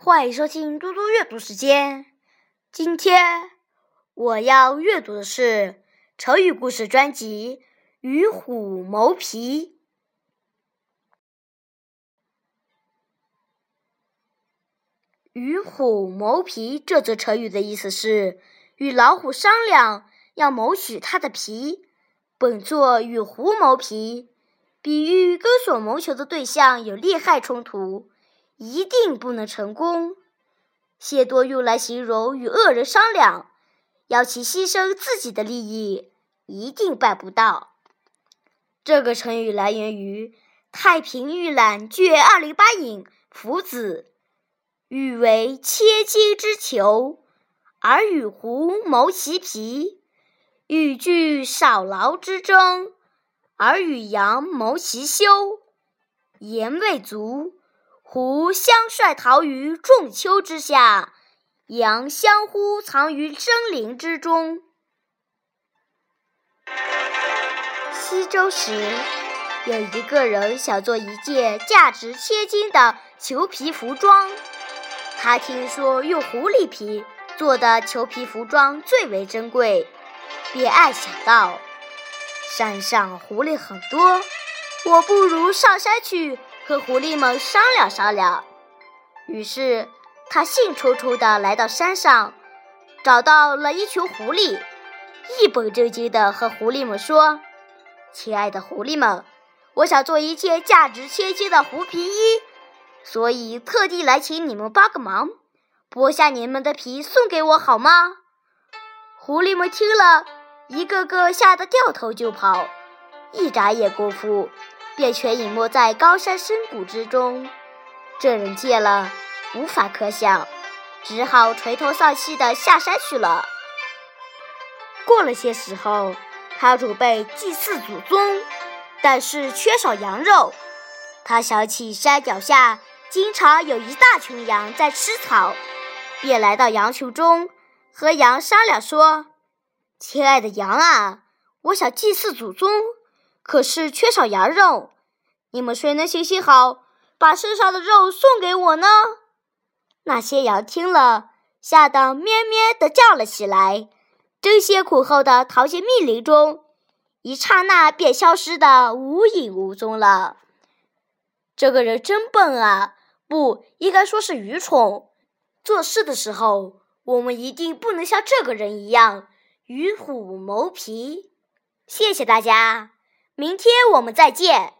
欢迎收听嘟嘟阅读时间。今天我要阅读的是成语故事专辑《与虎谋皮》。与虎谋皮这则成语的意思是与老虎商量，要谋取它的皮。本作与狐谋皮，比喻跟所谋求的对象有利害冲突。一定不能成功。谢多用来形容与恶人商量，要其牺牲自己的利益，一定办不到。这个成语来源于《太平御览》卷二零八引《夫子》，欲为千金之求，而与狐谋其皮；欲拒少劳之争，而与羊谋其休。言未足。狐相率逃于仲丘之下，羊相呼藏于森林之中。西周时，有一个人想做一件价值千金的裘皮服装。他听说用狐狸皮做的裘皮服装最为珍贵，便暗想到：山上狐狸很多，我不如上山去。和狐狸们商量商量，于是他兴冲冲地来到山上，找到了一群狐狸，一本正经地和狐狸们说：“亲爱的狐狸们，我想做一件价值千金的狐皮衣，所以特地来请你们帮个忙，剥下你们的皮送给我好吗？”狐狸们听了一个个吓得掉头就跑，一眨眼功夫。便全隐没在高山深谷之中。这人见了，无法可想，只好垂头丧气地下山去了。过了些时候，他准备祭祀祖宗，但是缺少羊肉。他想起山脚下经常有一大群羊在吃草，便来到羊群中，和羊商量说：“亲爱的羊啊，我想祭祀祖宗。”可是缺少羊肉，你们谁能行行好，把身上的肉送给我呢？那些羊听了，吓得咩咩地叫了起来，争先恐后的逃进密林中，一刹那便消失的无影无踪了。这个人真笨啊，不应该说是愚蠢。做事的时候，我们一定不能像这个人一样与虎谋皮。谢谢大家。明天我们再见。